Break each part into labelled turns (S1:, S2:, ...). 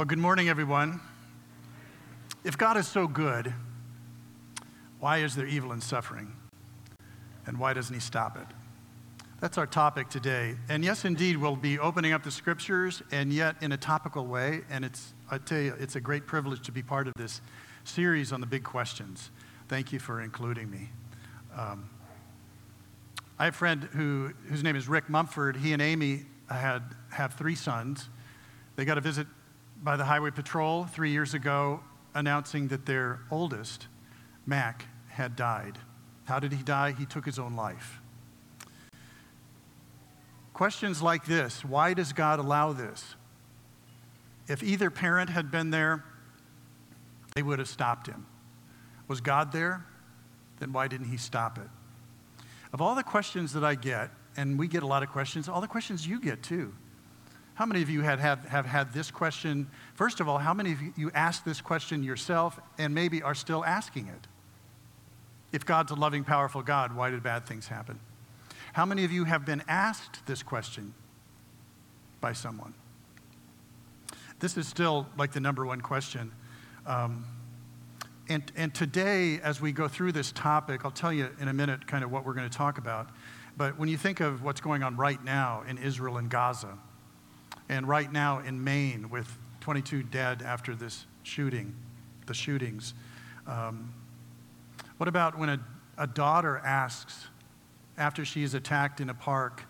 S1: Well, good morning, everyone. If God is so good, why is there evil and suffering? And why doesn't He stop it? That's our topic today. And yes, indeed, we'll be opening up the scriptures and yet in a topical way. And it's, I tell you, it's a great privilege to be part of this series on the big questions. Thank you for including me. Um, I have a friend who, whose name is Rick Mumford. He and Amy had, have three sons. They got a visit by the Highway Patrol three years ago announcing that their oldest, Mac, had died. How did he die? He took his own life. Questions like this why does God allow this? If either parent had been there, they would have stopped him. Was God there? Then why didn't he stop it? Of all the questions that I get, and we get a lot of questions, all the questions you get too. How many of you had, have, have had this question? First of all, how many of you asked this question yourself and maybe are still asking it? If God's a loving, powerful God, why did bad things happen? How many of you have been asked this question by someone? This is still like the number one question. Um, and, and today, as we go through this topic, I'll tell you in a minute kind of what we're going to talk about. But when you think of what's going on right now in Israel and Gaza, and right now in Maine with 22 dead after this shooting, the shootings, um, what about when a, a daughter asks, after she is attacked in a park,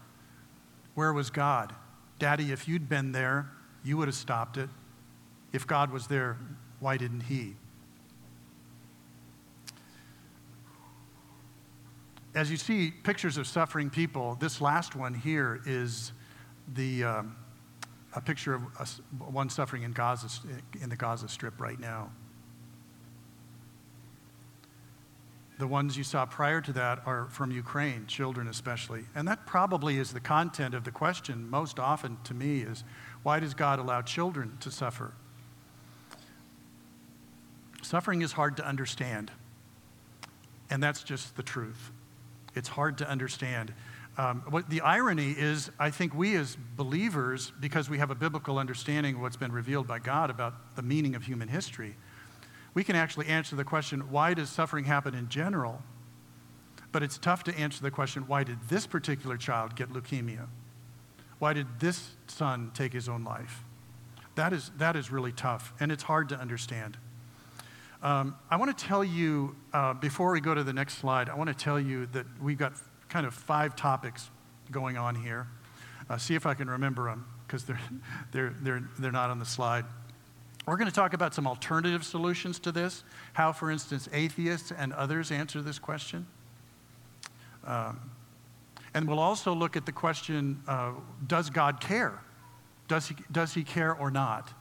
S1: where was God? Daddy, if you'd been there, you would have stopped it. If God was there, why didn't He? as you see pictures of suffering people, this last one here is the, um, a picture of a, one suffering in, Gaza, in the Gaza Strip right now. The ones you saw prior to that are from Ukraine, children especially. And that probably is the content of the question most often to me is why does God allow children to suffer? Suffering is hard to understand. And that's just the truth. It's hard to understand. Um, what the irony is, I think we as believers, because we have a biblical understanding of what's been revealed by God about the meaning of human history, we can actually answer the question, why does suffering happen in general? But it's tough to answer the question, why did this particular child get leukemia? Why did this son take his own life? That is, that is really tough, and it's hard to understand. Um, I want to tell you, uh, before we go to the next slide, I want to tell you that we've got kind of five topics going on here. Uh, see if I can remember them, because they're, they're, they're, they're not on the slide. We're going to talk about some alternative solutions to this, how, for instance, atheists and others answer this question. Um, and we'll also look at the question uh, does God care? Does he, does he care or not?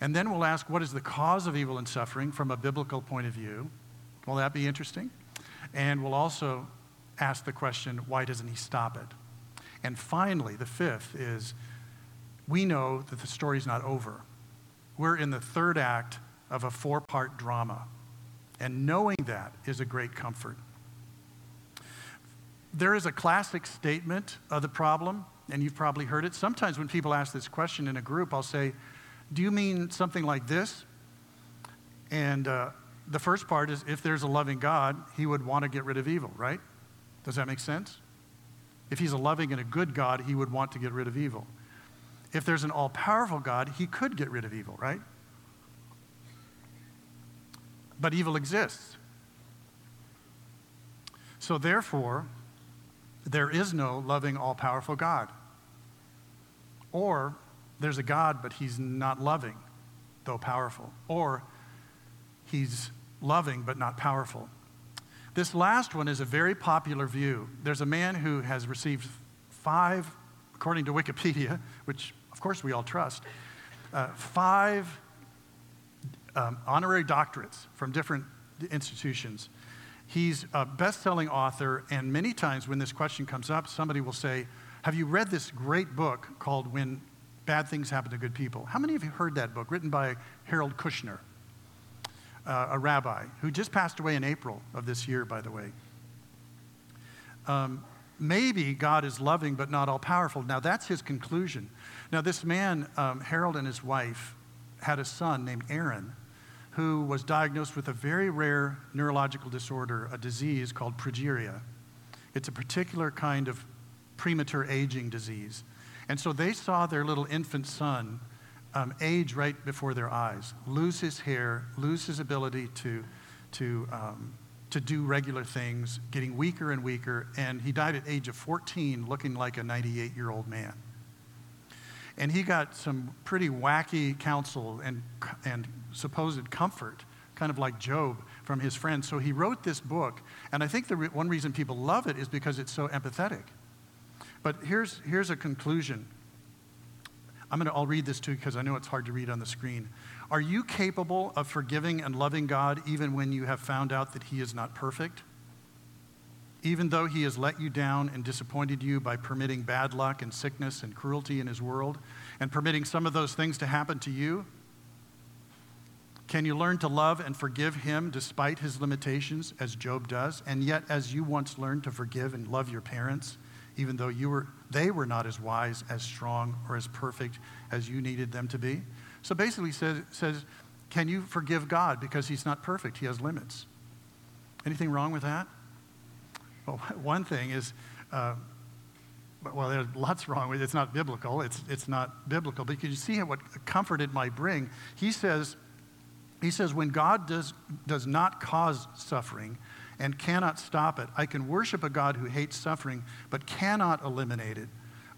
S1: And then we'll ask what is the cause of evil and suffering from a biblical point of view. Will that be interesting? And we'll also ask the question why doesn't he stop it? And finally, the fifth is we know that the story's not over. We're in the third act of a four part drama. And knowing that is a great comfort. There is a classic statement of the problem, and you've probably heard it. Sometimes when people ask this question in a group, I'll say, do you mean something like this? And uh, the first part is if there's a loving God, he would want to get rid of evil, right? Does that make sense? If he's a loving and a good God, he would want to get rid of evil. If there's an all powerful God, he could get rid of evil, right? But evil exists. So, therefore, there is no loving, all powerful God. Or there's a God, but he's not loving, though powerful. Or he's loving, but not powerful. This last one is a very popular view. There's a man who has received five, according to Wikipedia, which of course we all trust, uh, five um, honorary doctorates from different institutions. He's a best selling author, and many times when this question comes up, somebody will say, Have you read this great book called When Bad Things Happen to Good People. How many of you heard that book, written by Harold Kushner, uh, a rabbi who just passed away in April of this year, by the way? Um, maybe God is loving but not all powerful. Now, that's his conclusion. Now, this man, um, Harold and his wife, had a son named Aaron who was diagnosed with a very rare neurological disorder, a disease called progeria. It's a particular kind of premature aging disease. And so they saw their little infant son um, age right before their eyes, lose his hair, lose his ability to, to, um, to do regular things, getting weaker and weaker. And he died at age of 14, looking like a 98 year old man. And he got some pretty wacky counsel and, and supposed comfort, kind of like Job, from his friends. So he wrote this book. And I think the re- one reason people love it is because it's so empathetic. But here's, here's a conclusion. I'm going to, I'll read this too because I know it's hard to read on the screen. Are you capable of forgiving and loving God even when you have found out that He is not perfect? even though he has let you down and disappointed you by permitting bad luck and sickness and cruelty in his world and permitting some of those things to happen to you? Can you learn to love and forgive him despite his limitations, as Job does? And yet, as you once learned to forgive and love your parents, even though you were, they were not as wise, as strong, or as perfect as you needed them to be? So basically, says, says can you forgive God because he's not perfect? He has limits. Anything wrong with that? Well, one thing is, uh, well, there's lots wrong with it. It's not biblical. It's, it's not biblical. Because you see what comfort it might bring. He says, he says, when God does, does not cause suffering and cannot stop it, I can worship a God who hates suffering but cannot eliminate it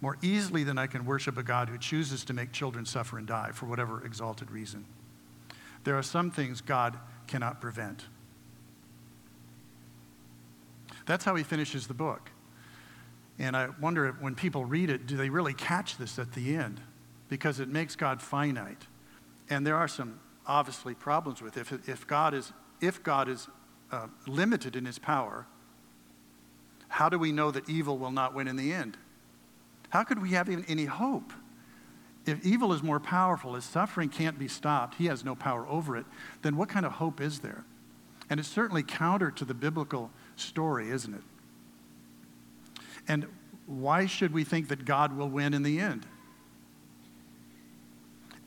S1: more easily than I can worship a God who chooses to make children suffer and die for whatever exalted reason. There are some things God cannot prevent. That's how he finishes the book. And I wonder when people read it, do they really catch this at the end? Because it makes God finite. And there are some obviously problems with it. If, if God is, if God is uh, limited in his power, how do we know that evil will not win in the end? How could we have even any hope? If evil is more powerful, if suffering can't be stopped, he has no power over it, then what kind of hope is there? And it's certainly counter to the biblical story, isn't it? And why should we think that God will win in the end?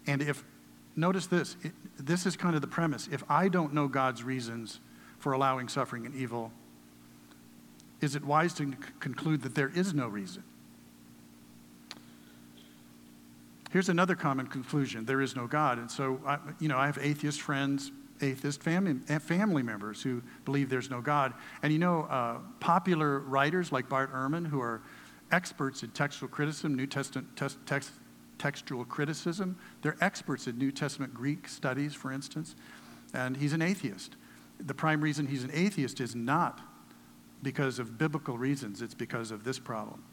S1: And if, notice this, it, this is kind of the premise. If I don't know God's reasons for allowing suffering and evil, is it wise to conclude that there is no reason? Here's another common conclusion there is no God. And so, I, you know, I have atheist friends, atheist family, eh, family members who believe there's no God. And you know, uh, popular writers like Bart Ehrman, who are experts in textual criticism, New Testament text, textual criticism, they're experts in New Testament Greek studies, for instance, and he's an atheist. The prime reason he's an atheist is not because of biblical reasons, it's because of this problem.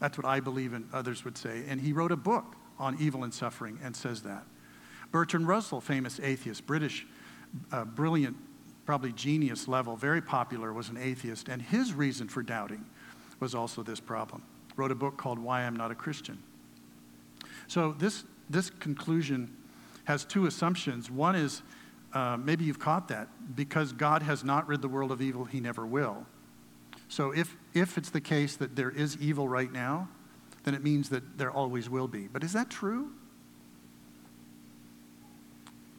S1: That's what I believe and others would say. And he wrote a book on evil and suffering and says that. Bertrand Russell, famous atheist, British uh, brilliant, probably genius level, very popular, was an atheist, and his reason for doubting was also this problem. Wrote a book called Why I'm Not a Christian. So this, this conclusion has two assumptions. One is uh, maybe you've caught that because God has not rid the world of evil, he never will. So if, if it's the case that there is evil right now, then it means that there always will be. But is that true?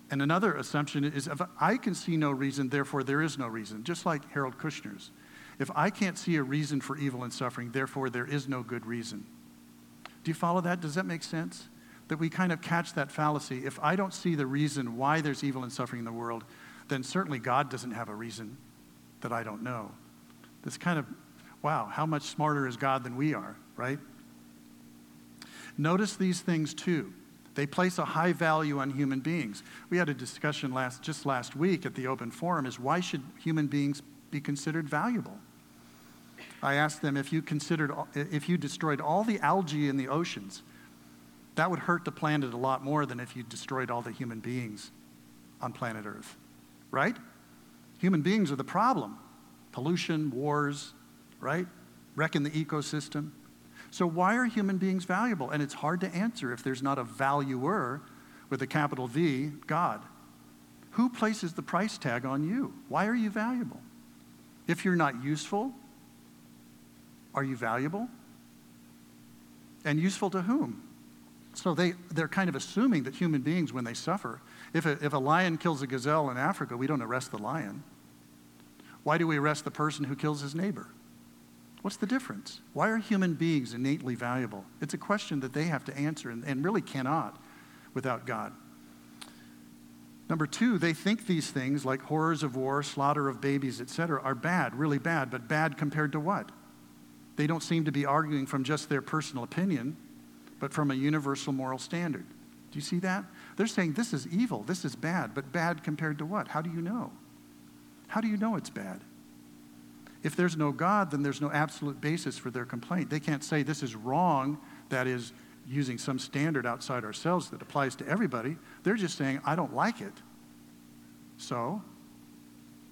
S1: And another assumption is if I can see no reason, therefore there is no reason, just like Harold Kushner's. If I can't see a reason for evil and suffering, therefore there is no good reason. Do you follow that? Does that make sense? That we kind of catch that fallacy. If I don't see the reason why there's evil and suffering in the world, then certainly God doesn't have a reason that I don't know. This kind of, wow, how much smarter is God than we are, right? Notice these things too. They place a high value on human beings. We had a discussion last, just last week at the open forum is why should human beings be considered valuable? I asked them if you considered if you destroyed all the algae in the oceans, that would hurt the planet a lot more than if you destroyed all the human beings on planet Earth. Right? Human beings are the problem. Pollution, wars, right? Wrecking the ecosystem. So, why are human beings valuable? And it's hard to answer if there's not a valuer with a capital V, God. Who places the price tag on you? Why are you valuable? If you're not useful, are you valuable? And useful to whom? So they, they're kind of assuming that human beings, when they suffer, if a, if a lion kills a gazelle in Africa, we don't arrest the lion. Why do we arrest the person who kills his neighbor? What's the difference? Why are human beings innately valuable? It's a question that they have to answer and, and really cannot without God. Number two, they think these things like horrors of war, slaughter of babies, etc., are bad, really bad, but bad compared to what? They don't seem to be arguing from just their personal opinion, but from a universal moral standard. Do you see that? They're saying this is evil, this is bad, but bad compared to what? How do you know? How do you know it's bad? If there's no God, then there's no absolute basis for their complaint. They can't say this is wrong, that is, using some standard outside ourselves that applies to everybody. They're just saying, I don't like it. So,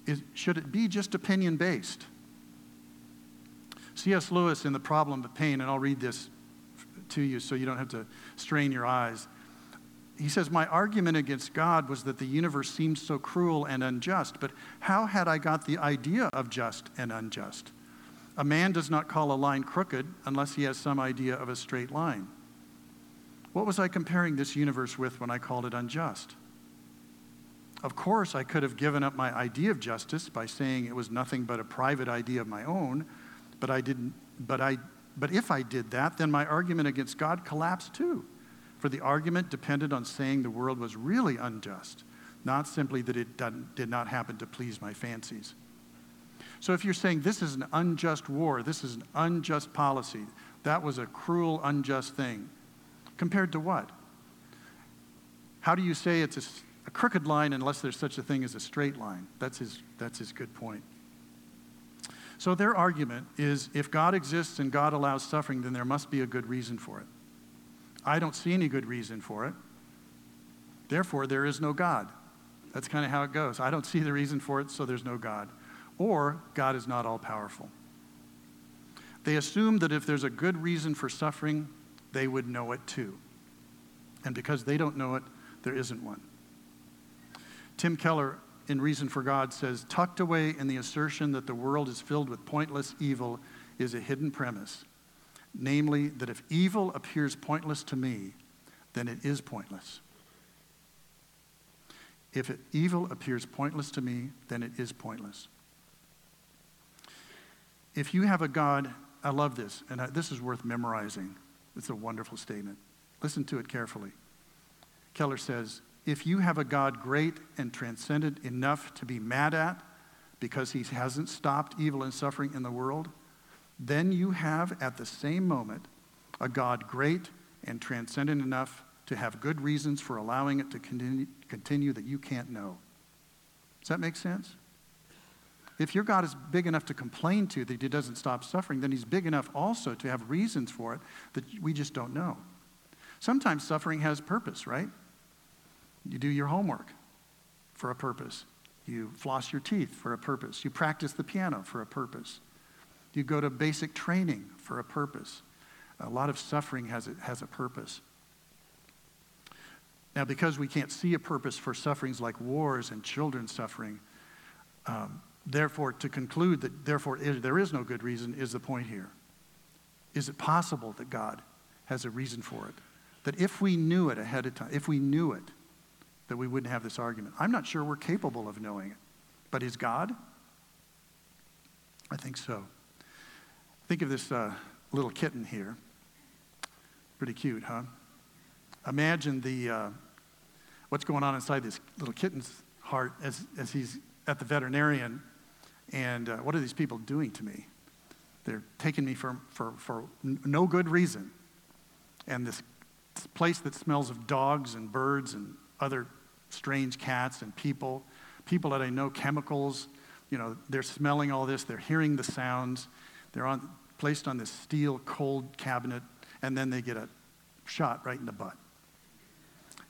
S1: is, should it be just opinion based? C.S. Lewis in The Problem of Pain, and I'll read this to you so you don't have to strain your eyes. He says, My argument against God was that the universe seemed so cruel and unjust, but how had I got the idea of just and unjust? A man does not call a line crooked unless he has some idea of a straight line. What was I comparing this universe with when I called it unjust? Of course, I could have given up my idea of justice by saying it was nothing but a private idea of my own, but I didn't but I but if I did that, then my argument against God collapsed too. For the argument depended on saying the world was really unjust, not simply that it did not happen to please my fancies. So if you're saying this is an unjust war, this is an unjust policy, that was a cruel, unjust thing, Compared to what? How do you say it's a, a crooked line unless there's such a thing as a straight line? That's his, that's his good point. So their argument is if God exists and God allows suffering, then there must be a good reason for it. I don't see any good reason for it. Therefore, there is no God. That's kind of how it goes. I don't see the reason for it, so there's no God. Or God is not all powerful. They assume that if there's a good reason for suffering, they would know it too. And because they don't know it, there isn't one. Tim Keller, in Reason for God, says tucked away in the assertion that the world is filled with pointless evil is a hidden premise. Namely, that if evil appears pointless to me, then it is pointless. If it, evil appears pointless to me, then it is pointless. If you have a God, I love this, and I, this is worth memorizing. It's a wonderful statement. Listen to it carefully. Keller says, If you have a God great and transcendent enough to be mad at because he hasn't stopped evil and suffering in the world, then you have at the same moment a God great and transcendent enough to have good reasons for allowing it to continue, continue that you can't know. Does that make sense? If your God is big enough to complain to that he doesn't stop suffering, then he's big enough also to have reasons for it that we just don't know. Sometimes suffering has purpose, right? You do your homework for a purpose. You floss your teeth for a purpose. You practice the piano for a purpose. You go to basic training for a purpose. A lot of suffering has a, has a purpose. Now, because we can't see a purpose for sufferings like wars and children suffering, um, Therefore, to conclude that therefore there is no good reason is the point here. Is it possible that God has a reason for it? That if we knew it ahead of time, if we knew it, that we wouldn't have this argument. I'm not sure we're capable of knowing it. But is God? I think so. Think of this uh, little kitten here. Pretty cute, huh? Imagine the, uh, what's going on inside this little kitten's heart as, as he's at the veterinarian and uh, what are these people doing to me? They're taking me for, for, for no good reason. And this, this place that smells of dogs and birds and other strange cats and people, people that I know, chemicals, you know, they're smelling all this, they're hearing the sounds, they're on, placed on this steel cold cabinet, and then they get a shot right in the butt.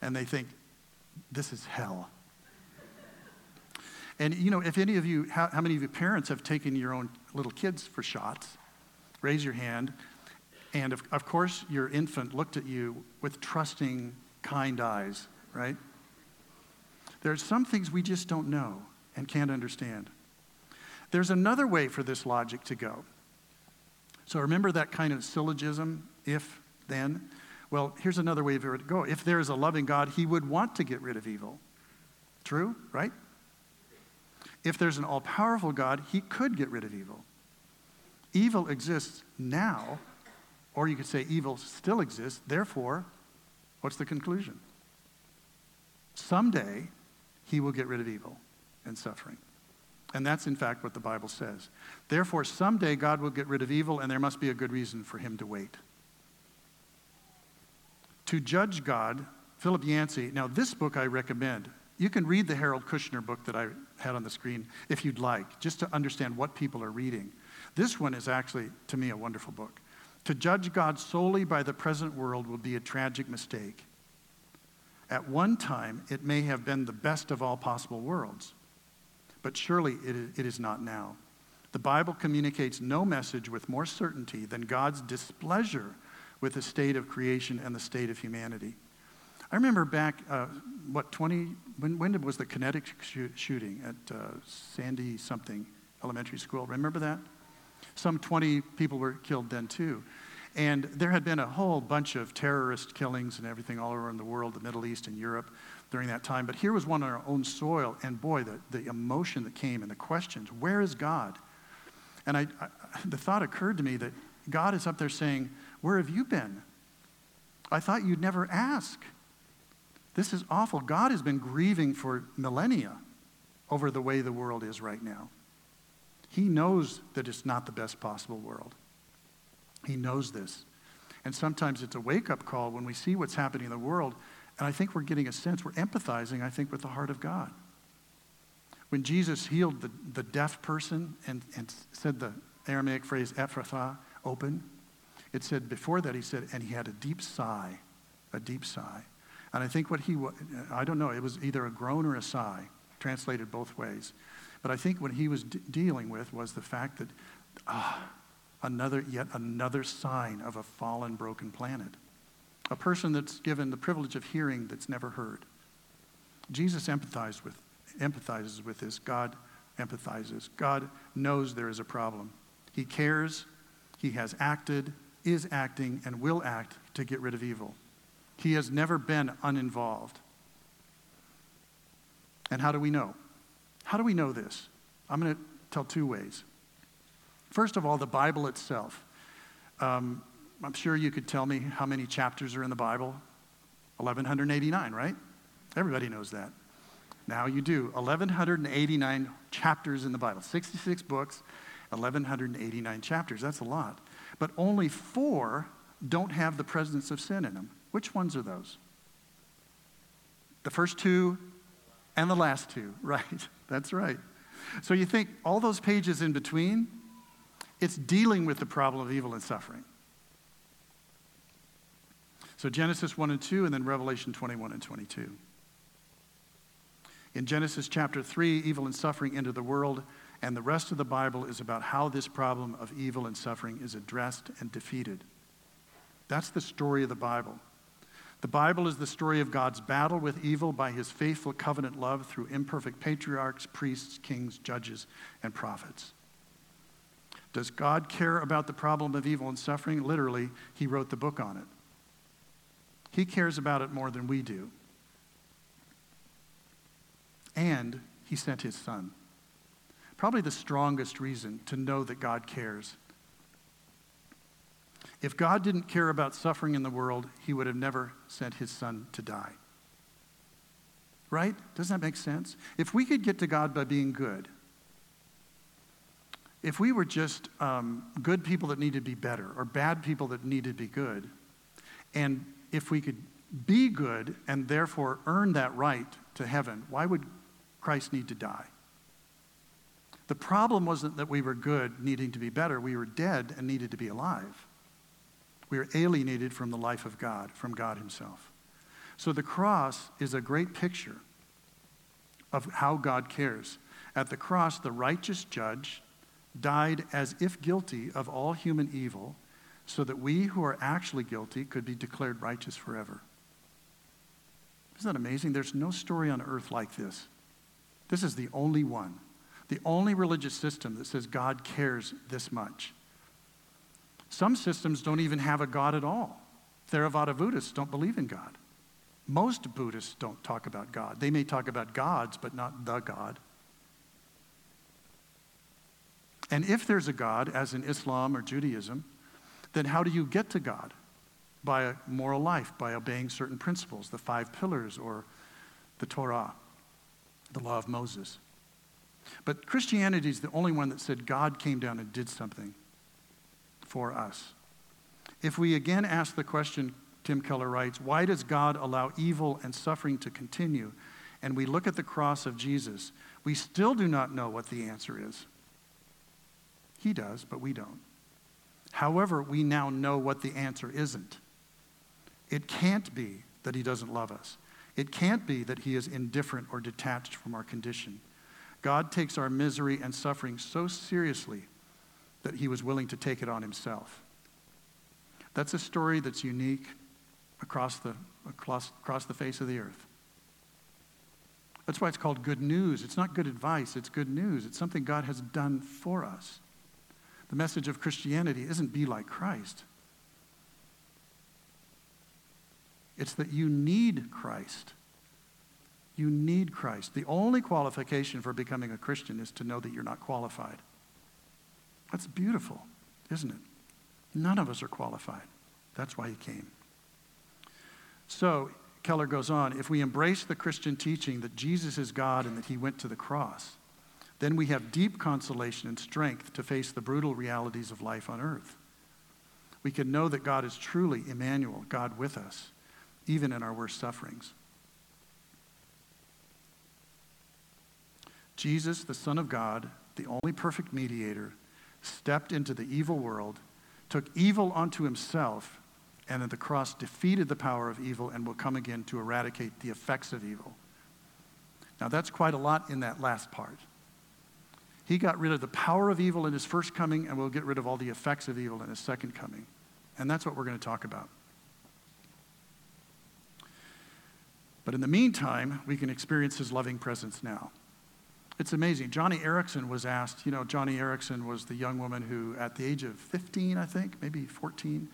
S1: And they think, this is hell. And, you know, if any of you, how, how many of you parents have taken your own little kids for shots? Raise your hand. And of, of course, your infant looked at you with trusting, kind eyes, right? There are some things we just don't know and can't understand. There's another way for this logic to go. So remember that kind of syllogism, if, then? Well, here's another way for it to go. If there is a loving God, he would want to get rid of evil. True, right? If there's an all powerful God, he could get rid of evil. Evil exists now, or you could say evil still exists. Therefore, what's the conclusion? Someday, he will get rid of evil and suffering. And that's, in fact, what the Bible says. Therefore, someday God will get rid of evil, and there must be a good reason for him to wait. To judge God, Philip Yancey, now this book I recommend. You can read the Harold Kushner book that I had on the screen if you'd like, just to understand what people are reading. This one is actually, to me, a wonderful book. To judge God solely by the present world will be a tragic mistake. At one time, it may have been the best of all possible worlds, but surely it is not now. The Bible communicates no message with more certainty than God's displeasure with the state of creation and the state of humanity. I remember back, uh, what, 20, when, when was the Connecticut shoot, shooting at uh, Sandy something elementary school? Remember that? Some 20 people were killed then too. And there had been a whole bunch of terrorist killings and everything all around the world, the Middle East and Europe during that time. But here was one on our own soil, and boy, the, the emotion that came and the questions where is God? And I, I, the thought occurred to me that God is up there saying, Where have you been? I thought you'd never ask. This is awful. God has been grieving for millennia over the way the world is right now. He knows that it's not the best possible world. He knows this. And sometimes it's a wake up call when we see what's happening in the world. And I think we're getting a sense, we're empathizing, I think, with the heart of God. When Jesus healed the, the deaf person and, and said the Aramaic phrase ephphatha, open, it said before that, he said, and he had a deep sigh, a deep sigh. And I think what he, I don't know, it was either a groan or a sigh, translated both ways. But I think what he was d- dealing with was the fact that, ah, another, yet another sign of a fallen, broken planet. A person that's given the privilege of hearing that's never heard. Jesus empathized with, empathizes with this. God empathizes. God knows there is a problem. He cares. He has acted, is acting, and will act to get rid of evil. He has never been uninvolved. And how do we know? How do we know this? I'm going to tell two ways. First of all, the Bible itself. Um, I'm sure you could tell me how many chapters are in the Bible. 1189, right? Everybody knows that. Now you do. 1189 chapters in the Bible, 66 books, 1189 chapters. That's a lot. But only four don't have the presence of sin in them. Which ones are those? The first two and the last two, right? That's right. So you think all those pages in between, it's dealing with the problem of evil and suffering. So Genesis 1 and 2, and then Revelation 21 and 22. In Genesis chapter 3, evil and suffering enter the world, and the rest of the Bible is about how this problem of evil and suffering is addressed and defeated. That's the story of the Bible. The Bible is the story of God's battle with evil by his faithful covenant love through imperfect patriarchs, priests, kings, judges, and prophets. Does God care about the problem of evil and suffering? Literally, He wrote the book on it. He cares about it more than we do. And He sent His Son. Probably the strongest reason to know that God cares. If God didn't care about suffering in the world, He would have never sent His Son to die. Right? Doesn't that make sense? If we could get to God by being good, if we were just um, good people that needed to be better or bad people that needed to be good, and if we could be good and therefore earn that right to heaven, why would Christ need to die? The problem wasn't that we were good, needing to be better. We were dead and needed to be alive. We were alienated from the life of God, from God Himself. So the cross is a great picture of how God cares. At the cross, the righteous judge died as if guilty of all human evil, so that we who are actually guilty could be declared righteous forever. Isn't that amazing? There's no story on earth like this. This is the only one, the only religious system that says God cares this much. Some systems don't even have a God at all. Theravada Buddhists don't believe in God. Most Buddhists don't talk about God. They may talk about gods, but not the God. And if there's a God, as in Islam or Judaism, then how do you get to God? By a moral life, by obeying certain principles, the five pillars or the Torah, the law of Moses. But Christianity is the only one that said God came down and did something for us. If we again ask the question, Tim Keller writes, why does God allow evil and suffering to continue? And we look at the cross of Jesus, we still do not know what the answer is. He does, but we don't. However, we now know what the answer isn't. It can't be that he doesn't love us. It can't be that he is indifferent or detached from our condition. God takes our misery and suffering so seriously that he was willing to take it on himself. That's a story that's unique across the, across, across the face of the earth. That's why it's called good news. It's not good advice, it's good news. It's something God has done for us. The message of Christianity isn't be like Christ, it's that you need Christ. You need Christ. The only qualification for becoming a Christian is to know that you're not qualified. That's beautiful, isn't it? None of us are qualified. That's why he came. So, Keller goes on if we embrace the Christian teaching that Jesus is God and that he went to the cross, then we have deep consolation and strength to face the brutal realities of life on earth. We can know that God is truly Emmanuel, God with us, even in our worst sufferings. Jesus, the Son of God, the only perfect mediator, stepped into the evil world, took evil onto himself, and at the cross defeated the power of evil and will come again to eradicate the effects of evil. Now, that's quite a lot in that last part. He got rid of the power of evil in his first coming, and will get rid of all the effects of evil in his second coming. And that's what we're going to talk about. But in the meantime, we can experience his loving presence now. It's amazing. Joni Eareckson was asked, you know, Joni Eareckson was the young woman who, at the age of 15, I think, maybe 14,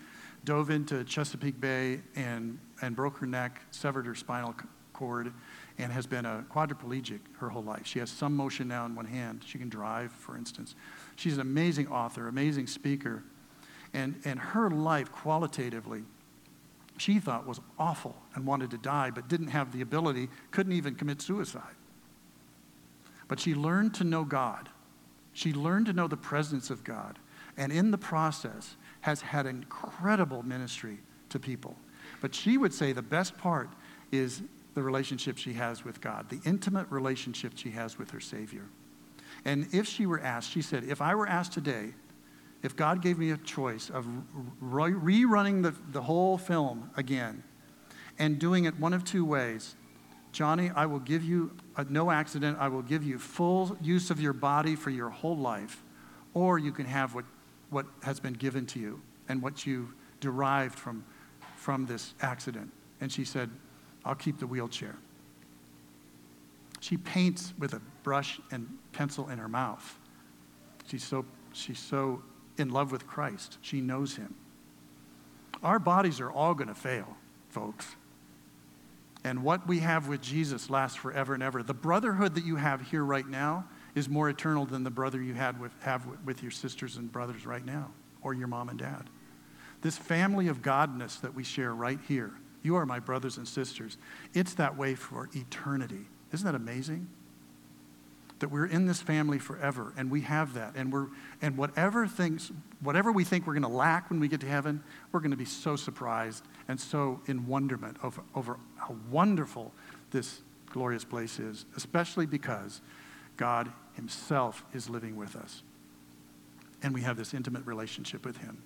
S1: dove into Chesapeake Bay and, and broke her neck, severed her spinal cord, and has been a quadriplegic her whole life. She has some motion now in one hand. She can drive, for instance. She's an amazing author, amazing speaker. And, and her life, qualitatively, she thought was awful and wanted to die, but didn't have the ability, couldn't even commit suicide. But she learned to know God. She learned to know the presence of God. And in the process, has had incredible ministry to people. But she would say the best part is the relationship she has with God, the intimate relationship she has with her Savior. And if she were asked, she said, if I were asked today, if God gave me a choice of rerunning the, the whole film again and doing it one of two ways, Joni, I will give you a, no accident. I will give you full use of your body for your whole life, or you can have what, what has been given to you and what you derived from, from this accident. And she said, I'll keep the wheelchair. She paints with a brush and pencil in her mouth. She's so, she's so in love with Christ. She knows him. Our bodies are all going to fail, folks. And what we have with Jesus lasts forever and ever. The brotherhood that you have here right now is more eternal than the brother you had with, have with your sisters and brothers right now, or your mom and dad. This family of godness that we share right here, you are my brothers and sisters. It's that way for eternity. Isn't that amazing? that we're in this family forever and we have that and we're and whatever things whatever we think we're going to lack when we get to heaven we're going to be so surprised and so in wonderment over, over how wonderful this glorious place is especially because god himself is living with us and we have this intimate relationship with him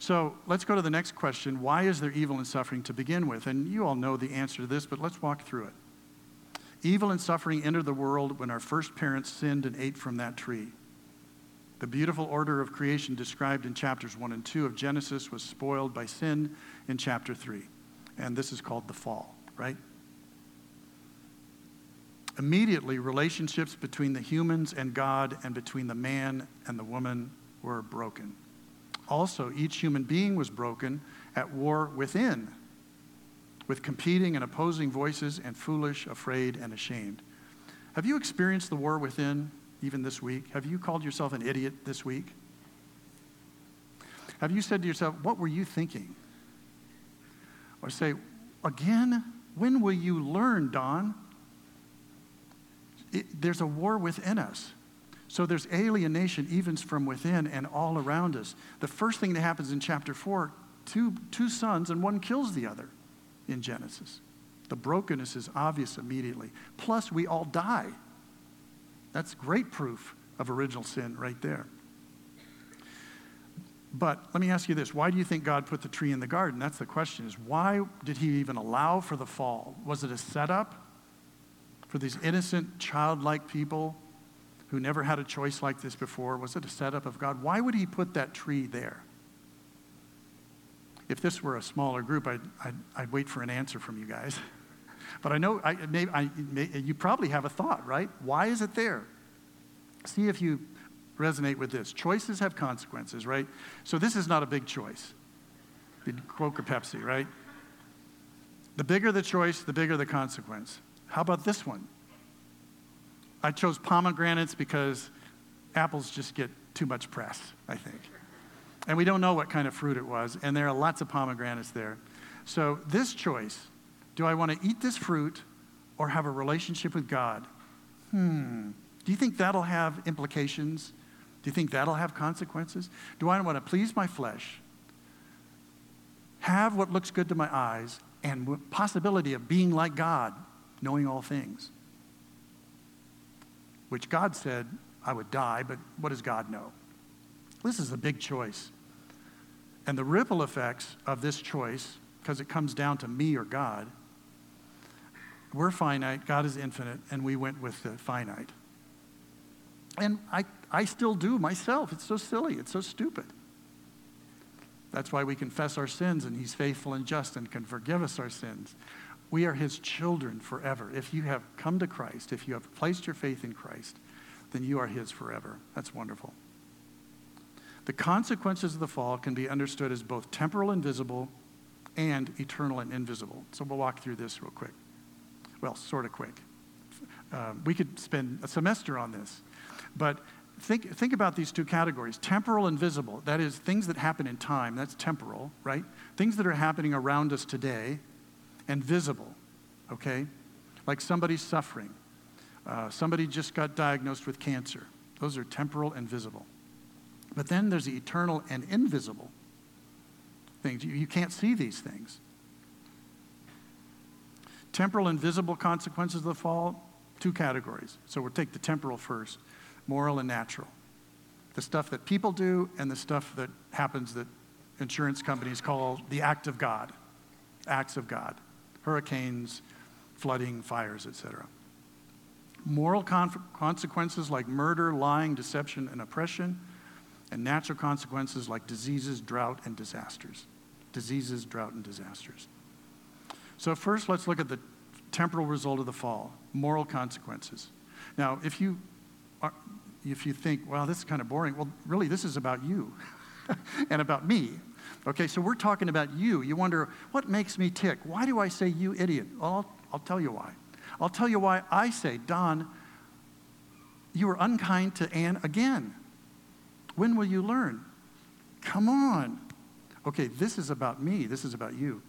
S1: so let's go to the next question why is there evil and suffering to begin with and you all know the answer to this but let's walk through it Evil and suffering entered the world when our first parents sinned and ate from that tree. The beautiful order of creation described in chapters 1 and 2 of Genesis was spoiled by sin in chapter 3. And this is called the fall, right? Immediately, relationships between the humans and God and between the man and the woman were broken. Also each human being was broken at war within, with competing and opposing voices and foolish, afraid, and ashamed. Have you experienced the war within even this week? Have you called yourself an idiot this week? Have you said to yourself, What were you thinking? Or say, Again? When will you learn, Don? It, there's a war within us. So there's alienation even from within and all around us. The first thing that happens in chapter 4 two, two sons and one kills the other in Genesis. The brokenness is obvious immediately. Plus, we all die. That's great proof of original sin right there. But let me ask you this why do you think God put the tree in the garden? That's the question is why did he even allow for the fall? Was it a setup for these innocent, childlike people who never had a choice like this before? Was it a setup of God? Why would he put that tree there? If this were a smaller group, I'd, I'd, I'd wait for an answer from you guys. But I know I, may, I, may, you probably have a thought, right? Why is it there? See if you resonate with this. Choices have consequences, right? So this is not a big choice. Coke or Pepsi, right? The bigger the choice, the bigger the consequence. How about this one? I chose pomegranates because apples just get too much press, I think. And we don't know what kind of fruit it was, and there are lots of pomegranates there. So, this choice do I want to eat this fruit or have a relationship with God? Hmm. Do you think that'll have implications? Do you think that'll have consequences? Do I want to please my flesh, have what looks good to my eyes, and possibility of being like God, knowing all things? Which God said I would die, but what does God know? This is a big choice. And the ripple effects of this choice, because it comes down to me or God, we're finite, God is infinite, and we went with the finite. And I, I still do myself. It's so silly, it's so stupid. That's why we confess our sins, and He's faithful and just and can forgive us our sins. We are his children forever. If you have come to Christ, if you have placed your faith in Christ, then you are his forever. That's wonderful. The consequences of the fall can be understood as both temporal and visible and eternal and invisible. So we'll walk through this real quick. Well, sort of quick. Um, we could spend a semester on this. But think, think about these two categories temporal and visible. That is, things that happen in time, that's temporal, right? Things that are happening around us today, and visible, okay? Like somebody suffering. Uh, somebody just got diagnosed with cancer. Those are temporal and visible. But then there's the eternal and invisible things. You, you can't see these things. Temporal and visible consequences of the fall, two categories. So we'll take the temporal first moral and natural. The stuff that people do and the stuff that happens that insurance companies call the act of God, acts of God hurricanes, flooding, fires, etc. Moral con- consequences like murder, lying, deception, and oppression, and natural consequences like diseases, drought, and disasters. Diseases, drought, and disasters. So, first, let's look at the temporal result of the fall moral consequences. Now, if you, are, if you think, well, this is kind of boring, well, really, this is about you and about me. Okay, so we're talking about you. You wonder, what makes me tick? Why do I say you idiot? Well, I'll, I'll tell you why. I'll tell you why I say, Don, you were unkind to Anne again. When will you learn? Come on. Okay, this is about me. This is about you.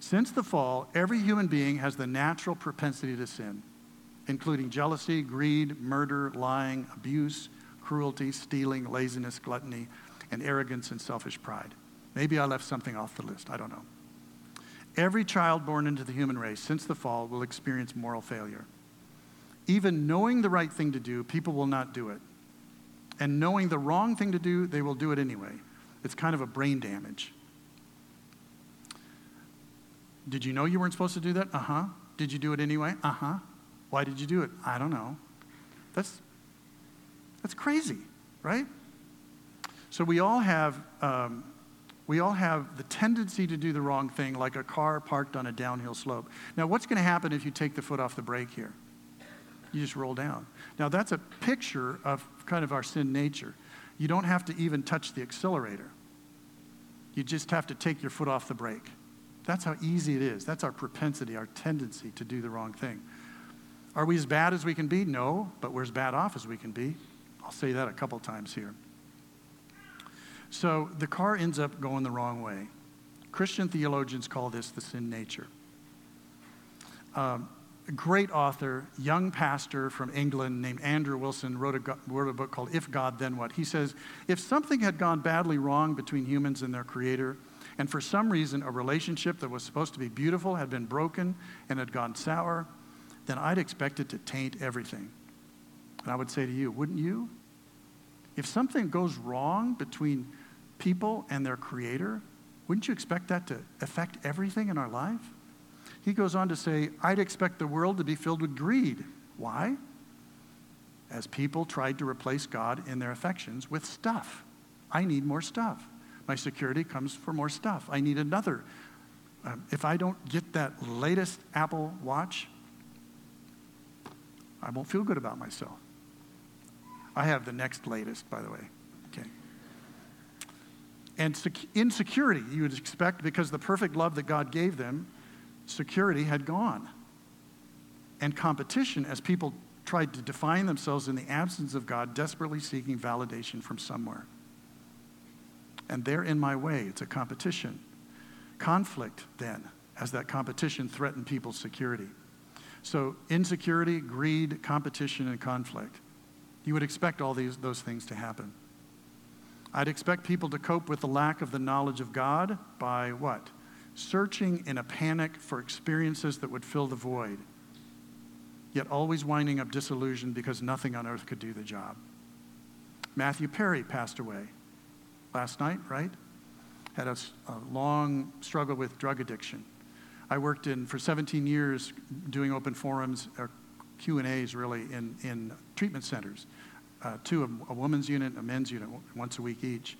S1: Since the fall, every human being has the natural propensity to sin, including jealousy, greed, murder, lying, abuse, cruelty, stealing, laziness, gluttony, and arrogance and selfish pride. Maybe I left something off the list. I don't know. Every child born into the human race since the fall will experience moral failure. Even knowing the right thing to do, people will not do it. And knowing the wrong thing to do, they will do it anyway. It's kind of a brain damage. Did you know you weren't supposed to do that? Uh huh. Did you do it anyway? Uh huh. Why did you do it? I don't know. That's, that's crazy, right? So we all have um, we all have the tendency to do the wrong thing, like a car parked on a downhill slope. Now, what's going to happen if you take the foot off the brake here? You just roll down. Now, that's a picture of kind of our sin nature. You don't have to even touch the accelerator. You just have to take your foot off the brake. That's how easy it is. That's our propensity, our tendency to do the wrong thing. Are we as bad as we can be? No, but we're as bad off as we can be. I'll say that a couple times here. So the car ends up going the wrong way. Christian theologians call this the sin nature. Um, a great author, young pastor from England named Andrew Wilson wrote a, wrote a book called If God, Then What? He says, If something had gone badly wrong between humans and their creator, and for some reason a relationship that was supposed to be beautiful had been broken and had gone sour, then I'd expect it to taint everything. And I would say to you, wouldn't you? If something goes wrong between people and their creator, wouldn't you expect that to affect everything in our life? He goes on to say, I'd expect the world to be filled with greed. Why? As people tried to replace God in their affections with stuff. I need more stuff. My security comes for more stuff. I need another. Um, if I don't get that latest Apple Watch, I won't feel good about myself. I have the next latest, by the way. And sec- insecurity, you would expect, because the perfect love that God gave them security had gone. And competition, as people tried to define themselves in the absence of God, desperately seeking validation from somewhere. And they're in my way. It's a competition. Conflict, then, as that competition threatened people's security. So, insecurity, greed, competition, and conflict. You would expect all these, those things to happen. I'd expect people to cope with the lack of the knowledge of God by what? searching in a panic for experiences that would fill the void, yet always winding up disillusioned because nothing on earth could do the job. Matthew Perry passed away last night, right? Had a, a long struggle with drug addiction. I worked in for 17 years doing open forums or Q and A's really in, in treatment centers, uh, two a, women's unit, a men's unit, once a week each.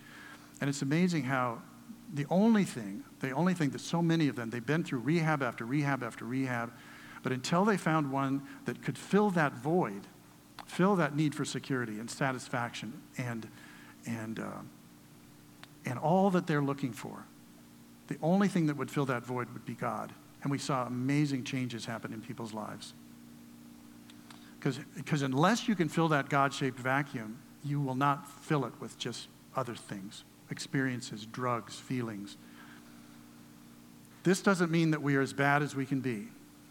S1: And it's amazing how the only thing, the only thing that so many of them, they've been through rehab after rehab after rehab, but until they found one that could fill that void, fill that need for security and satisfaction and, and, uh, and all that they're looking for, the only thing that would fill that void would be God. And we saw amazing changes happen in people's lives. Because unless you can fill that God shaped vacuum, you will not fill it with just other things experiences, drugs, feelings. This doesn't mean that we are as bad as we can be.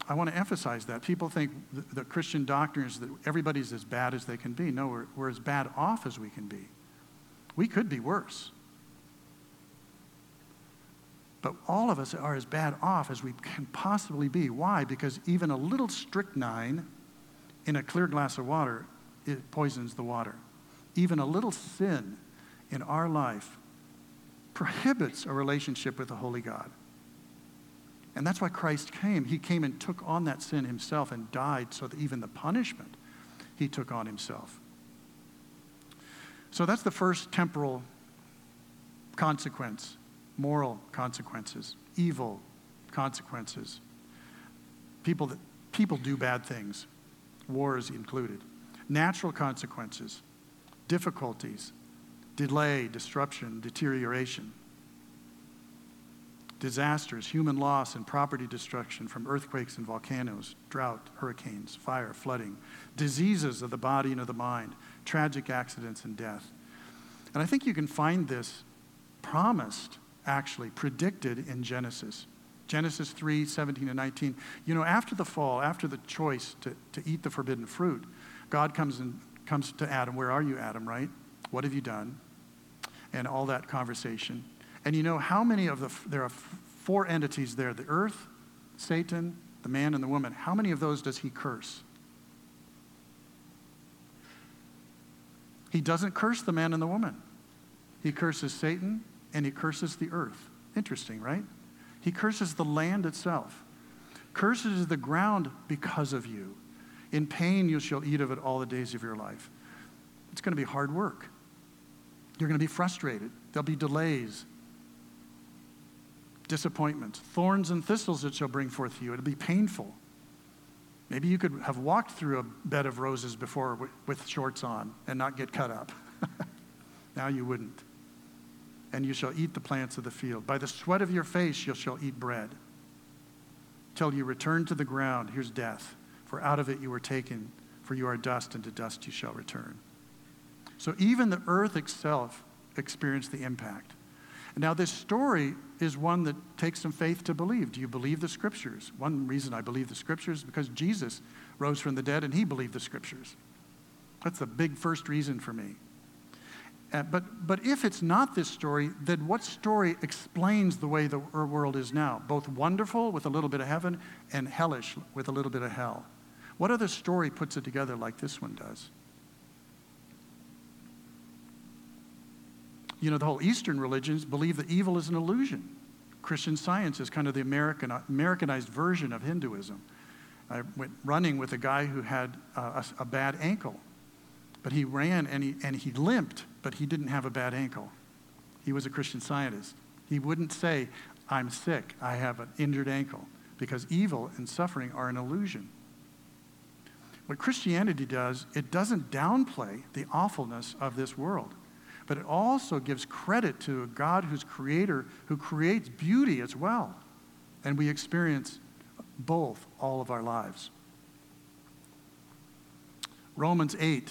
S1: I want to emphasize that. People think the, the Christian doctrine is that everybody's as bad as they can be. No, we're, we're as bad off as we can be. We could be worse. But all of us are as bad off as we can possibly be. Why? Because even a little strychnine in a clear glass of water, it poisons the water. Even a little sin in our life prohibits a relationship with the Holy God. And that's why Christ came. He came and took on that sin himself and died so that even the punishment he took on himself. So that's the first temporal consequence moral consequences, evil consequences. People, that, people do bad things, wars included. Natural consequences, difficulties, delay, disruption, deterioration, disasters, human loss, and property destruction from earthquakes and volcanoes, drought, hurricanes, fire, flooding, diseases of the body and of the mind, tragic accidents, and death. And I think you can find this promised, actually, predicted in Genesis. Genesis 3 17 and 19. You know, after the fall, after the choice to, to eat the forbidden fruit, God comes and comes to Adam. Where are you, Adam, right? What have you done? and all that conversation. And you know how many of the, there are four entities there the earth, Satan, the man, and the woman. How many of those does he curse? He doesn't curse the man and the woman. He curses Satan and he curses the earth. Interesting, right? He curses the land itself. Curses the ground because of you. In pain you shall eat of it all the days of your life. It's going to be hard work. You're going to be frustrated. There'll be delays, disappointments, thorns and thistles it shall bring forth to you. It'll be painful. Maybe you could have walked through a bed of roses before with shorts on and not get cut up. now you wouldn't. And you shall eat the plants of the field. By the sweat of your face you shall eat bread. Till you return to the ground, here's death. For out of it you were taken, for you are dust, and to dust you shall return. So even the earth itself experienced the impact. Now, this story is one that takes some faith to believe. Do you believe the scriptures? One reason I believe the scriptures is because Jesus rose from the dead and he believed the scriptures. That's the big first reason for me. Uh, but, but if it's not this story, then what story explains the way the world is now? Both wonderful with a little bit of heaven and hellish with a little bit of hell. What other story puts it together like this one does? You know, the whole Eastern religions believe that evil is an illusion. Christian science is kind of the American, Americanized version of Hinduism. I went running with a guy who had a, a bad ankle, but he ran and he, and he limped, but he didn't have a bad ankle. He was a Christian scientist. He wouldn't say, I'm sick, I have an injured ankle, because evil and suffering are an illusion. What Christianity does, it doesn't downplay the awfulness of this world but it also gives credit to a God who's creator, who creates beauty as well. And we experience both all of our lives. Romans 8,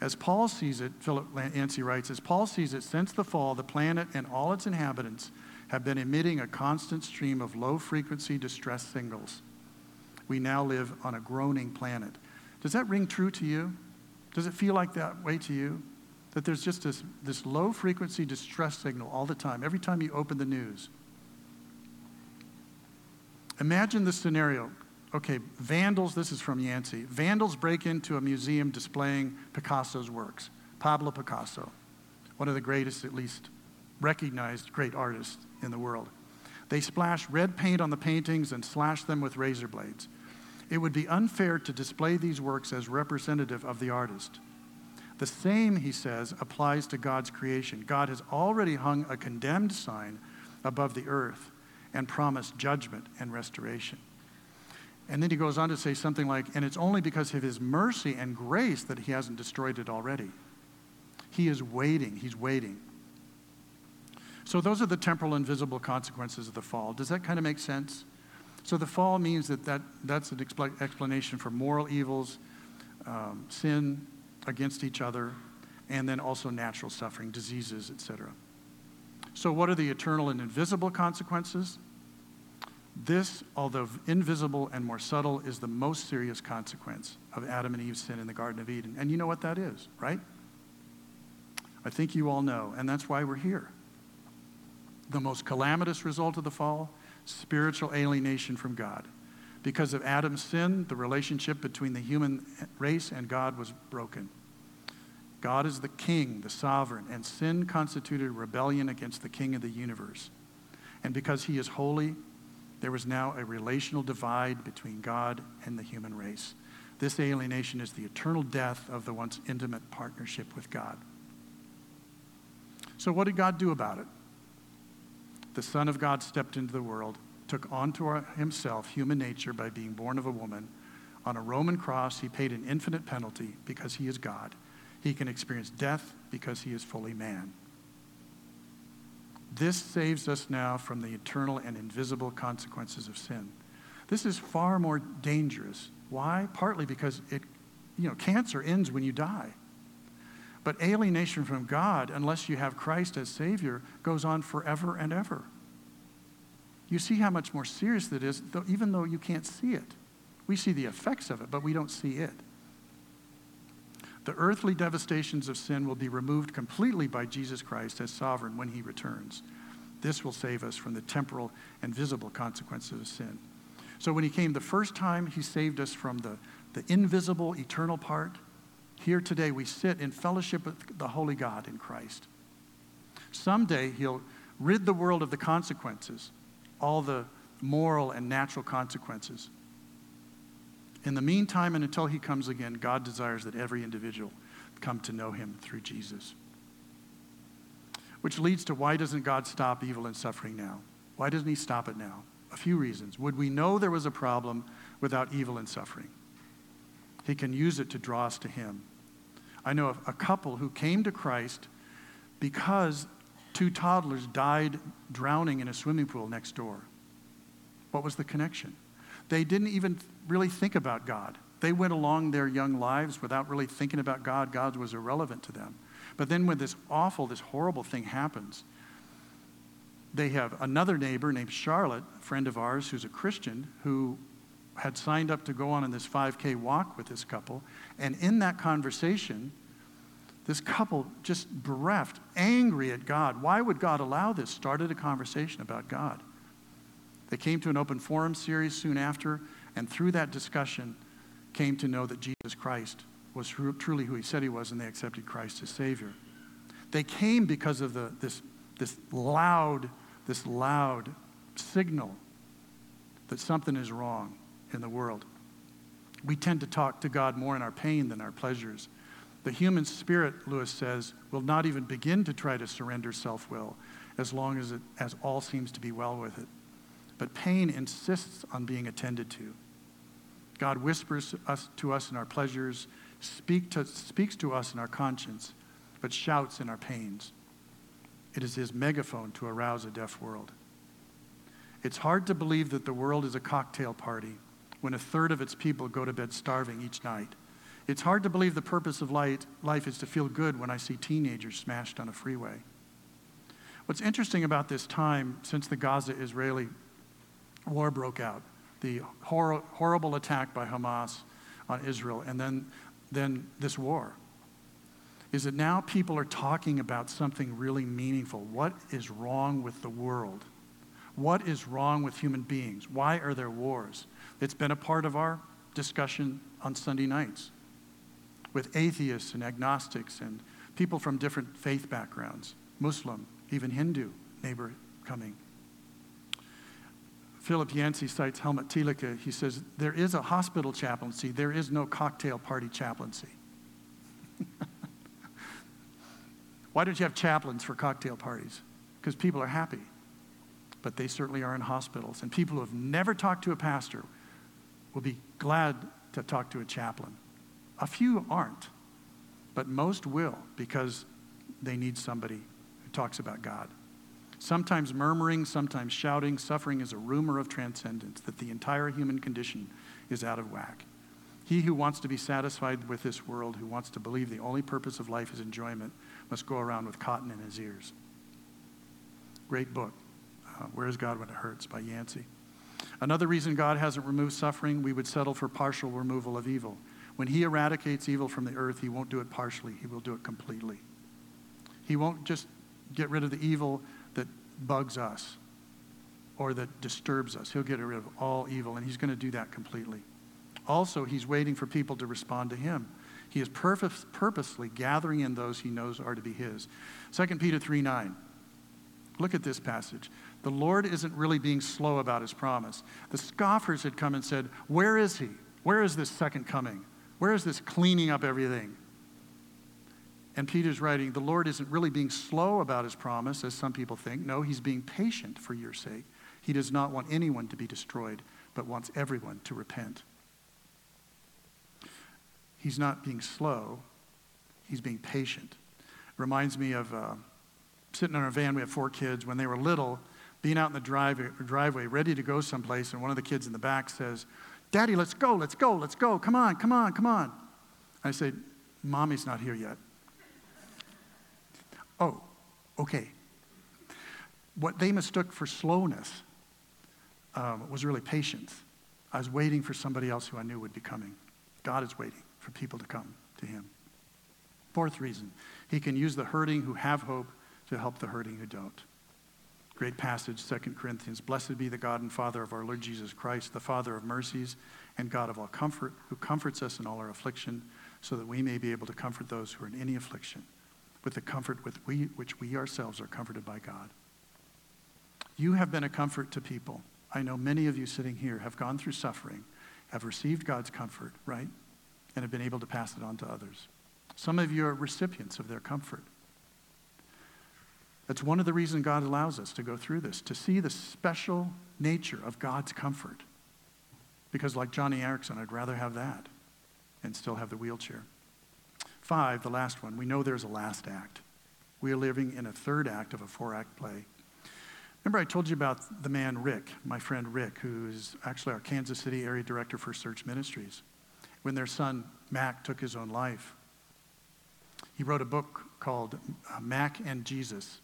S1: As Paul sees it, Philip Yancey writes, as Paul sees it, since the fall, the planet and all its inhabitants have been emitting a constant stream of low frequency distress signals. We now live on a groaning planet. Does that ring true to you? Does it feel like that way to you? that there's just this, this low frequency distress signal all the time, every time you open the news. Imagine the scenario. Okay, vandals, this is from Yancey. Vandals break into a museum displaying Picasso's works. Pablo Picasso, one of the greatest, at least recognized great artists in the world. They splash red paint on the paintings and slash them with razor blades. It would be unfair to display these works as representative of the artist. The same, he says, applies to God's creation. God has already hung a condemned sign above the earth and promised judgment and restoration. And then he goes on to say something like, and it's only because of his mercy and grace that he hasn't destroyed it already. He is waiting, he's waiting. So, those are the temporal and visible consequences of the fall. Does that kind of make sense? So, the fall means that, that that's an explanation for moral evils, um, sin, against each other, and then also natural suffering, diseases, etc. So, what are the eternal and invisible consequences? This, although invisible and more subtle, is the most serious consequence of Adam and Eve's sin in the Garden of Eden. And you know what that is, right? I think you all know, and that's why we're here. The most calamitous result of the fall spiritual alienation from God. Because of Adam's sin, the relationship between the human race and God was broken. God is the king, the sovereign, and sin constituted rebellion against the king of the universe. And because he is holy, there was now a relational divide between God and the human race. This alienation is the eternal death of the once intimate partnership with God. So, what did God do about it? The Son of God stepped into the world, took onto himself human nature by being born of a woman. On a Roman cross, he paid an infinite penalty because he is God he can experience death because he is fully man. This saves us now from the eternal and invisible consequences of sin. This is far more dangerous. Why? Partly because it, you know, cancer ends when you die. But alienation from God, unless you have Christ as Savior, goes on forever and ever. You see how much more serious that is, though, even though you can't see it. We see the effects of it, but we don't see it. The earthly devastations of sin will be removed completely by Jesus Christ as sovereign when he returns. This will save us from the temporal and visible consequences of sin. So when he came the first time, he saved us from the, the invisible, eternal part. Here today, we sit in fellowship with the Holy God in Christ. Someday, he'll rid the world of the consequences, all the, moral and natural consequences. In the meantime, and until he comes again, God desires that every individual come to know him through Jesus. Which leads to why doesn't God stop evil and suffering now? Why doesn't he stop it now? A few reasons. Would we know there was a problem without evil and suffering? He can use it to draw us to him. I know of a couple who came to Christ because two toddlers died drowning in a swimming pool next door. What was the connection? They didn't even really think about God. They went along their young lives without really thinking about God. God was irrelevant to them. But then when this awful, this horrible thing happens, they have another neighbor named Charlotte, a friend of ours who's a Christian, who had signed up to go on in this 5K walk with this couple. And in that conversation, this couple, just bereft, angry at God. Why would God allow this? Started a conversation about God. They came to an open forum series soon after, and through that discussion, came to know that Jesus Christ was truly who he said he was, and they accepted Christ as Savior. They came because of the, this, this loud, this loud signal that something is wrong in the world. We tend to talk to God more in our pain than our pleasures. The human spirit, Lewis says, will not even begin to try to surrender self will as long as, it, as all seems to be well with it. But pain insists on being attended to. God whispers us, to us in our pleasures, speak to, speaks to us in our conscience, but shouts in our pains. It is his megaphone to arouse a deaf world. It's hard to believe that the world is a cocktail party when a third of its people go to bed starving each night. It's hard to believe the purpose of light, life is to feel good when I see teenagers smashed on a freeway. What's interesting about this time since the Gaza Israeli war broke out, the hor- horrible attack by Hamas on Israel, and then, then this war, is that now people are talking about something really meaningful. What is wrong with the world? What is wrong with human beings? Why are there wars? It's been a part of our discussion on Sunday nights with atheists and agnostics and people from different faith backgrounds, Muslim, even Hindu neighbor coming. Philip Yancey cites Helmut Thielicke. He says, There is a hospital chaplaincy, there is no cocktail party chaplaincy. Why don't you have chaplains for cocktail parties? Because people are happy. But they certainly are in hospitals. And people who have never talked to a pastor will be glad to talk to a chaplain. A few aren't, but most will because they need somebody who talks about God. Sometimes murmuring, sometimes shouting, suffering is a rumor of transcendence, that the entire human condition is out of whack. He who wants to be satisfied with this world, who wants to believe the only purpose of life is enjoyment, must go around with cotton in his ears. Great book, uh, Where is God When It Hurts by Yancey. Another reason God hasn't removed suffering, we would settle for partial removal of evil. When He eradicates evil from the earth, He won't do it partially, He will do it completely. He won't just get rid of the evil bugs us or that disturbs us. He'll get rid of all evil, and He's going to do that completely. Also, He's waiting for people to respond to Him. He is purpose, purposely gathering in those He knows are to be His. 2 Peter 3 9. Look at this passage. The Lord isn't really being slow about his promise. The scoffers had come and said, Where is he? Where is this second coming? Where is this cleaning up everything? And Peter's writing, The Lord isn't really being slow about his promise, as some people think. No, he's being patient for your sake. He does not want anyone to be destroyed, but wants everyone to repent. He's not being slow, he's being patient. Reminds me of uh, sitting in our van. We have four kids. When they were little, being out in the drive, driveway, ready to go someplace, and one of the kids in the back says, Daddy, let's go, let's go, let's go. Come on, come on, come on. I said, Mommy's not here yet. Oh, okay. What they mistook for slowness um, was really patience. I was waiting for somebody else who I knew would be coming. God is waiting for people to come to Him. Fourth reason, He can use the hurting who have hope to help the hurting who don't. Great passage, 2 Corinthians. Blessed be the God and Father of our Lord Jesus Christ, the Father of mercies and God of all comfort, who comforts us in all our affliction, so that we may be able to comfort those who are in any affliction with the comfort with we, which we ourselves are comforted by God. You have been a comfort to people I know many of you sitting here have gone through suffering, have received God's comfort, right? And have been able to pass it on to others. Some of you are recipients of their comfort. That's one of the reasons God allows us to go through this, to see the special nature of God's comfort. Because, like Joni Eareckson, I'd rather have that and still have the wheelchair. Five, the last one, we know there's a last act. We are living in a third act of a four act play. Remember, I told you about the man Rick, my friend Rick, who is actually our Kansas City area director for Search Ministries. When their son Mac took his own life, he wrote a book called uh, Mac and Jesus.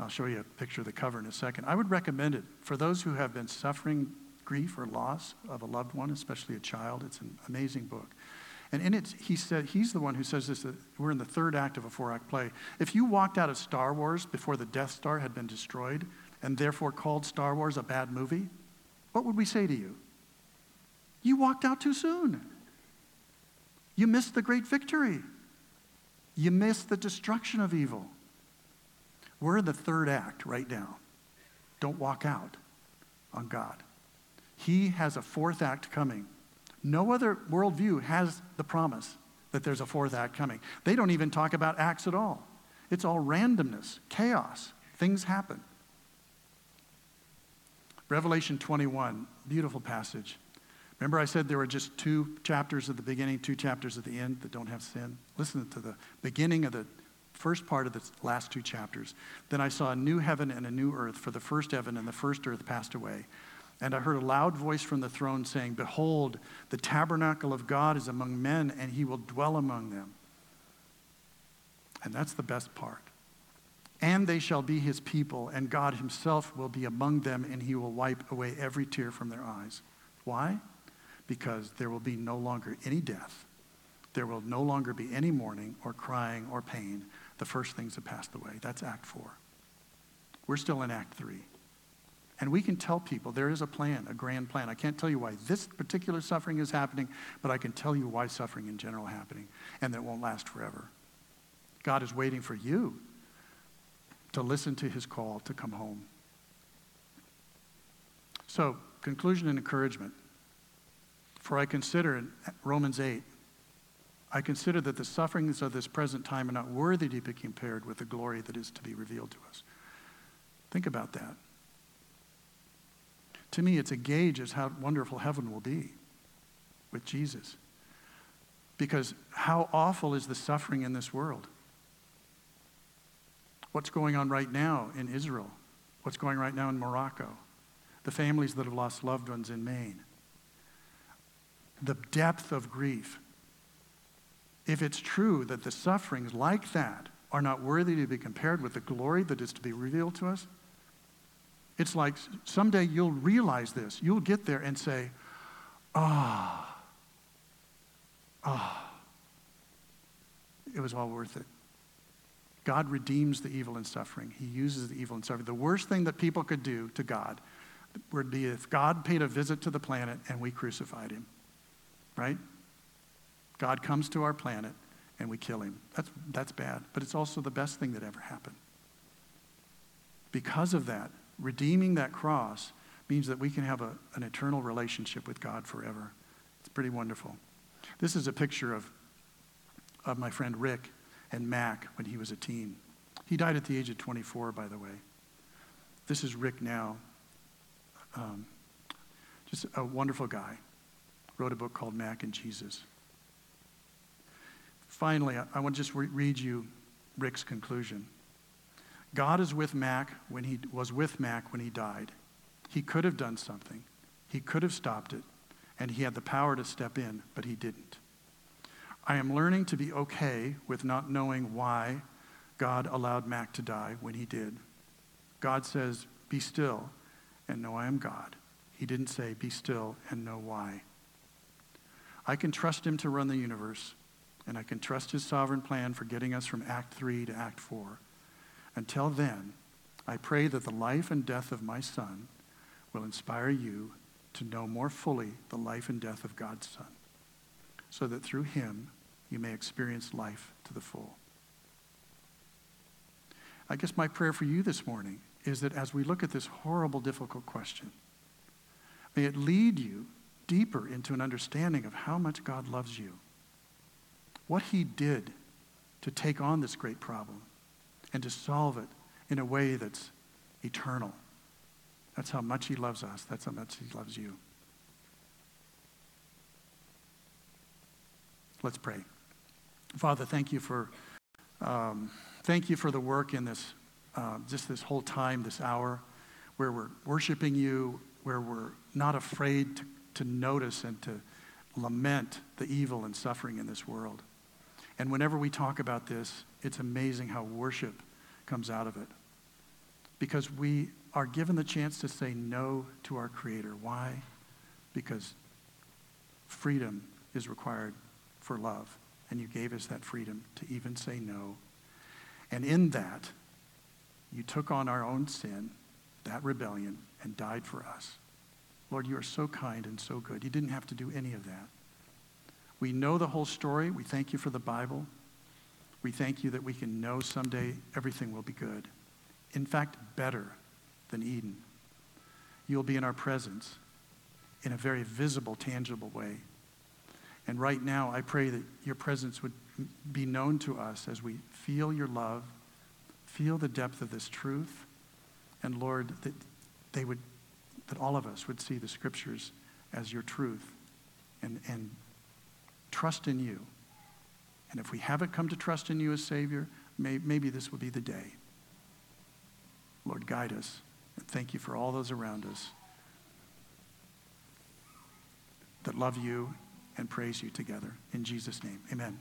S1: I'll show you a picture of the cover in a second. I would recommend it for those who have been suffering grief or loss of a loved one, especially a child. It's an amazing book. And in it, he said, he's the one who says this that we're in the third act of a four act play. If you walked out of Star Wars before the Death Star had been destroyed and therefore called Star Wars a bad movie, what would we say to you? You walked out too soon. You missed the great victory. You missed the destruction of evil. We're in the third act right now. Don't walk out on God. He has a fourth act coming. No other worldview has the promise that there's a fourth act coming. They don't even talk about acts at all. It's all randomness, chaos. Things happen. Revelation 21, beautiful passage. Remember, I said there were just two chapters at the beginning, two chapters at the end that don't have sin? Listen to the beginning of the first part of the last two chapters. Then I saw a new heaven and a new earth, for the first heaven and the first earth passed away and I heard a loud voice from the throne saying, Behold, the tabernacle of God is among men, and he will dwell among them. And that's the best part. And they shall be his people, and God himself will be among them, and he will wipe away every tear from their eyes. Why? Because there will be no longer any death. There will no longer be any mourning or crying or pain. The first things have passed away. That's Act 4. We're still in Act 3. And we can tell people there is a plan, a grand plan. I can't tell you why this particular suffering is happening, but I can tell you why suffering in general is happening and that it won't last forever. God is waiting for you to listen to his call to come home. So, conclusion and encouragement. For I consider in Romans 8, I consider that the sufferings of this present time are not worthy to be compared with the glory that is to be revealed to us. Think about that. To me, it's a gauge as how wonderful heaven will be with Jesus. Because how awful is the suffering in this world? What's going on right now in Israel? What's going right now in Morocco? The families that have lost loved ones in Maine. The depth of grief. If it's true that the sufferings like that are not worthy to be compared with the glory that is to be revealed to us, it's like someday you'll realize this. You'll get there and say, ah, ah, it was all worth it. God redeems the evil and suffering. He uses the evil and suffering. The worst thing that people could do to God would be if God paid a visit to the planet and we crucified him, right? God comes to our planet and we kill him. That's, that's bad, but it's also the best thing that ever happened. Because of that, redeeming that cross means that we can have a, an eternal relationship with God forever. It's pretty wonderful. This is a picture of, of my friend Rick and Mac when he was a teen. He died at the age of 24, by the way. This is Rick now. Um, just a wonderful guy. Wrote a book called Mac and Jesus. Finally, I, I want to just re- read you Rick's conclusion. God is with Mac when he was with Mac when he died. He could have done something. He could have stopped it, and he had the power to step in, but he didn't. I am learning to be okay with not knowing why God allowed Mac to die when he did. God says, Be still and know I am God. He didn't say, Be still and know why. I can trust him to run the universe, and I can trust his sovereign plan for getting us from Act 3 to Act 4. Until then, I pray that the life and death of my Son will inspire you to know more fully the life and death of God's Son, so that through him you may experience life to the full. I guess my prayer for you this morning is that as we look at this horrible, difficult question, May it lead you deeper into an understanding of how much God loves you, what He did to take on this great problem and to solve it in a way that's eternal. That's how much He loves us, that's how much He loves you. Let's pray. Father, thank you for um, thank you for the work in this uh, just this whole time, this hour, where we're worshiping you, where we're not afraid to, to notice and to lament the evil and suffering in this world. And whenever we talk about this, it's amazing how worship comes out of it. Because we are given the chance to say no to our Creator. Why? Because freedom is required for love. And you gave us that freedom to even say no. And in that, you took on our own sin, that rebellion, and died for us. Lord, you are so kind and so good. You didn't have to do any of that. We know the whole story. We thank you for the Bible. We thank you that we can know someday everything will be good. In fact, better than Eden. You'll be in our presence in a very visible, tangible way. And right now, I pray that your presence would be known to us as we feel your love, feel the depth of this truth, and Lord, that they would, that all of us would see the scriptures as your truth and, and trust in you. And if we haven't come to trust in you as Savior, may, maybe this will be the day. Lord, guide us. And thank you for all those around us that love you and praise you together. In Jesus' name, amen.